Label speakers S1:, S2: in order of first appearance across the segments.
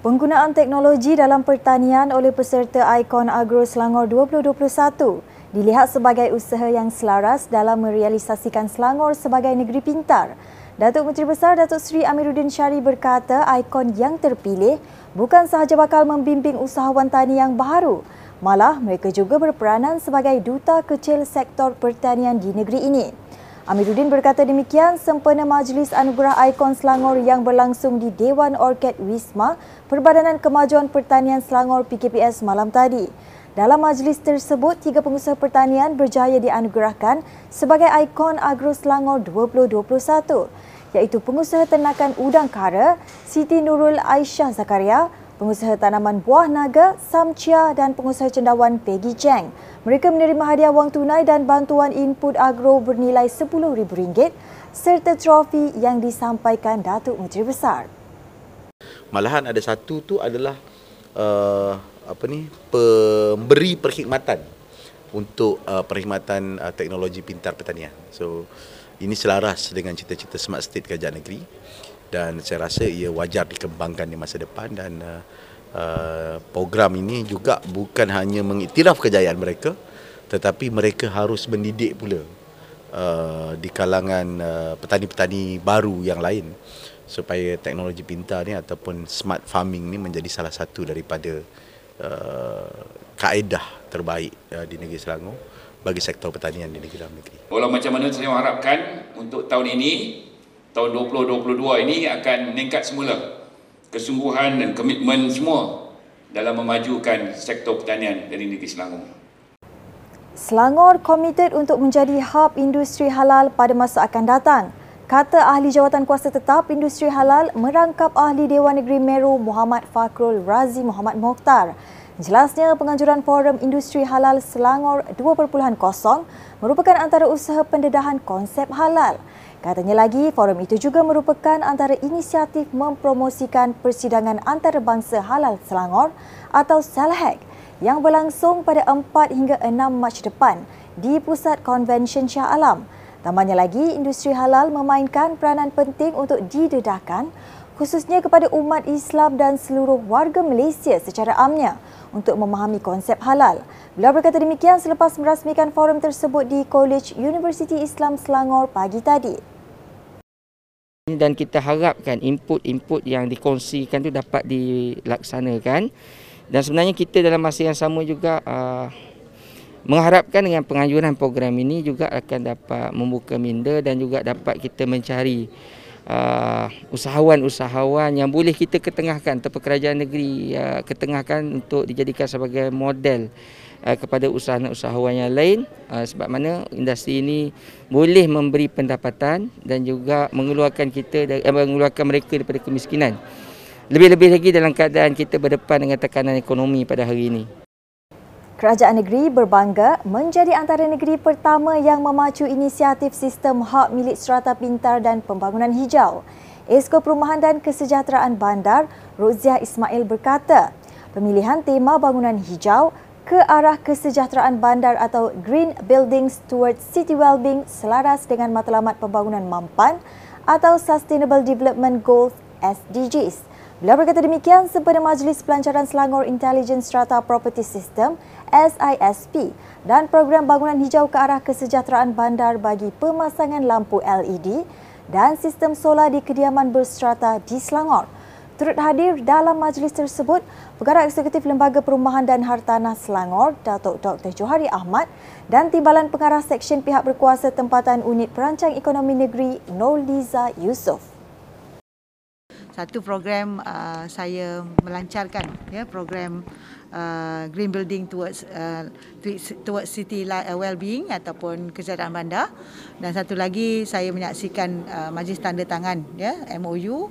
S1: Penggunaan teknologi dalam pertanian oleh peserta Ikon Agro Selangor 2021 dilihat sebagai usaha yang selaras dalam merealisasikan Selangor sebagai negeri pintar. Datuk Menteri Besar Datuk Seri Amiruddin Syari berkata Ikon yang terpilih bukan sahaja bakal membimbing usahawan tani yang baru, malah mereka juga berperanan sebagai duta kecil sektor pertanian di negeri ini. Amiruddin berkata demikian sempena Majlis Anugerah Ikon Selangor yang berlangsung di Dewan Orkid Wisma Perbadanan Kemajuan Pertanian Selangor PKPS malam tadi. Dalam majlis tersebut, tiga pengusaha pertanian berjaya dianugerahkan sebagai ikon Agro Selangor 2021 iaitu pengusaha ternakan udang kara Siti Nurul Aisyah Zakaria, pengusaha tanaman buah naga Samcia dan pengusaha cendawan Peggy Cheng. Mereka menerima hadiah wang tunai dan bantuan input agro bernilai RM10,000 serta trofi yang disampaikan Datuk Menteri Besar.
S2: Malahan ada satu tu adalah uh, apa ni pemberi perkhidmatan untuk uh, perkhidmatan uh, teknologi pintar pertanian. So ini selaras dengan cita-cita smart state kerajaan negeri dan saya rasa ia wajar dikembangkan di masa depan dan uh, uh, program ini juga bukan hanya mengiktiraf kejayaan mereka tetapi mereka harus mendidik pula uh, di kalangan uh, petani-petani baru yang lain supaya teknologi pintar ni ataupun smart farming ni menjadi salah satu daripada uh, kaedah terbaik uh, di negeri Selangor bagi sektor pertanian di negeri dalam negeri.
S3: Walau macam mana saya harapkan untuk tahun ini tahun 2022 ini akan meningkat semula kesungguhan dan komitmen semua dalam memajukan sektor pertanian dari negeri Selangor.
S1: Selangor komited untuk menjadi hub industri halal pada masa akan datang. Kata Ahli Jawatan Kuasa Tetap Industri Halal merangkap Ahli Dewan Negeri Meru Muhammad Fakrul Razi Muhammad Mokhtar. Jelasnya penganjuran Forum Industri Halal Selangor 2.0 merupakan antara usaha pendedahan konsep halal. Katanya lagi, forum itu juga merupakan antara inisiatif mempromosikan persidangan antarabangsa halal Selangor atau SELHEC yang berlangsung pada 4 hingga 6 Mac depan di Pusat Konvensyen Shah Alam. Tambahnya lagi, industri halal memainkan peranan penting untuk didedahkan khususnya kepada umat Islam dan seluruh warga Malaysia secara amnya untuk memahami konsep halal. Beliau berkata demikian selepas merasmikan forum tersebut di College University Islam Selangor pagi tadi
S4: dan kita harapkan input-input yang dikongsikan itu dapat dilaksanakan dan sebenarnya kita dalam masa yang sama juga uh, mengharapkan dengan penganjuran program ini juga akan dapat membuka minda dan juga dapat kita mencari uh, usahawan-usahawan yang boleh kita ketengahkan atau kerajaan negeri uh, ketengahkan untuk dijadikan sebagai model uh, kepada usahawan-usahawan yang lain uh, sebab mana industri ini boleh memberi pendapatan dan juga mengeluarkan kita uh, mengeluarkan mereka daripada kemiskinan. Lebih-lebih lagi dalam keadaan kita berdepan dengan tekanan ekonomi pada hari ini.
S1: Kerajaan negeri berbangga menjadi antara negeri pertama yang memacu inisiatif sistem hak milik strata pintar dan pembangunan hijau. Esko Perumahan dan Kesejahteraan Bandar, Roziah Ismail berkata, pemilihan tema bangunan hijau ke arah kesejahteraan bandar atau Green Buildings Towards City Wellbeing selaras dengan matlamat pembangunan mampan atau Sustainable Development Goals SDGs. Beliau berkata demikian sempena Majlis Pelancaran Selangor Intelligence Strata Property System SISP dan program bangunan hijau ke arah kesejahteraan bandar bagi pemasangan lampu LED dan sistem solar di kediaman berstrata di Selangor. Turut hadir dalam majlis tersebut, Pengarah Eksekutif Lembaga Perumahan dan Hartanah Selangor, Datuk Dr. Johari Ahmad dan Timbalan Pengarah Seksyen Pihak Berkuasa Tempatan Unit Perancang Ekonomi Negeri, Noliza Yusof.
S5: Satu program uh, saya melancarkan ya program uh, green building towards uh, towards city uh, well-being ataupun kesejahteraan bandar. Dan satu lagi saya menyaksikan uh, majlis tanda tangan ya MOU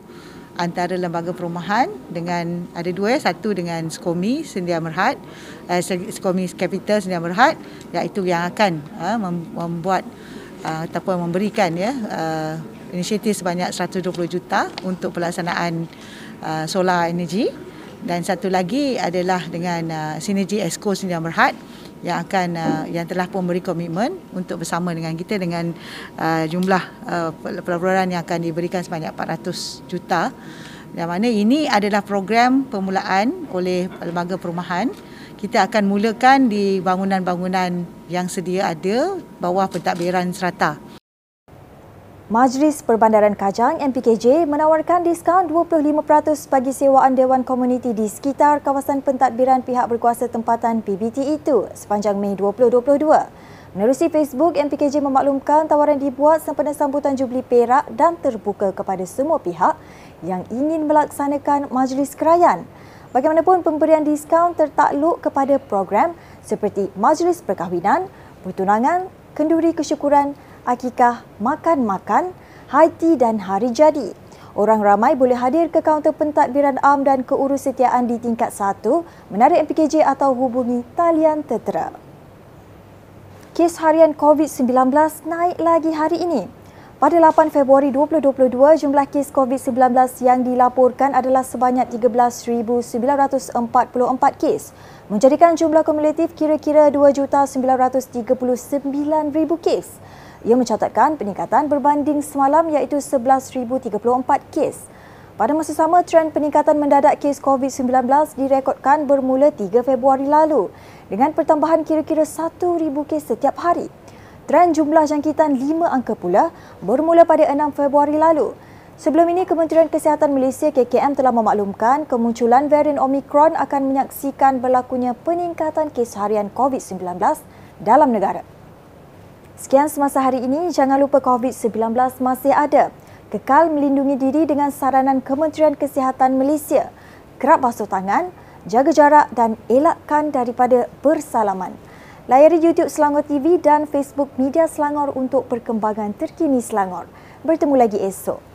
S5: antara lembaga perumahan dengan ada dua satu dengan Skomi Sendia Merhad uh, Skomi Capital Sendia Merhad iaitu yang akan uh, membuat uh, ataupun memberikan ya uh, inisiatif sebanyak 120 juta untuk pelaksanaan uh, solar energy dan satu lagi adalah dengan uh, sinergi Esko Sendia Merhad yang akan uh, yang telah pun beri komitmen untuk bersama dengan kita dengan uh, jumlah uh, pelaburan yang akan diberikan sebanyak 400 juta Yang mana ini adalah program permulaan oleh lembaga perumahan. Kita akan mulakan di bangunan-bangunan yang sedia ada bawah pentadbiran serata.
S1: Majlis Perbandaran Kajang MPKJ menawarkan diskaun 25% bagi sewaan Dewan Komuniti di sekitar kawasan pentadbiran pihak berkuasa tempatan PBT itu sepanjang Mei 2022. Menerusi Facebook, MPKJ memaklumkan tawaran dibuat sempena sambutan Jubli Perak dan terbuka kepada semua pihak yang ingin melaksanakan majlis kerayan. Bagaimanapun pemberian diskaun tertakluk kepada program seperti majlis perkahwinan, pertunangan, kenduri kesyukuran, akikah, makan-makan, haiti dan hari jadi. Orang ramai boleh hadir ke kaunter pentadbiran am dan keurusetiaan di tingkat 1 menarik MPKJ atau hubungi talian tertera. Kes harian COVID-19 naik lagi hari ini. Pada 8 Februari 2022, jumlah kes COVID-19 yang dilaporkan adalah sebanyak 13,944 kes, menjadikan jumlah kumulatif kira-kira 2,939,000 kes. Ia mencatatkan peningkatan berbanding semalam iaitu 11,034 kes. Pada masa sama, trend peningkatan mendadak kes COVID-19 direkodkan bermula 3 Februari lalu dengan pertambahan kira-kira 1,000 kes setiap hari. Trend jumlah jangkitan 5 angka pula bermula pada 6 Februari lalu. Sebelum ini, Kementerian Kesihatan Malaysia KKM telah memaklumkan kemunculan varian Omicron akan menyaksikan berlakunya peningkatan kes harian COVID-19 dalam negara. Sekian semasa hari ini, jangan lupa COVID-19 masih ada. Kekal melindungi diri dengan saranan Kementerian Kesihatan Malaysia. Kerap basuh tangan, jaga jarak dan elakkan daripada bersalaman. Layari YouTube Selangor TV dan Facebook Media Selangor untuk perkembangan terkini Selangor. Bertemu lagi esok.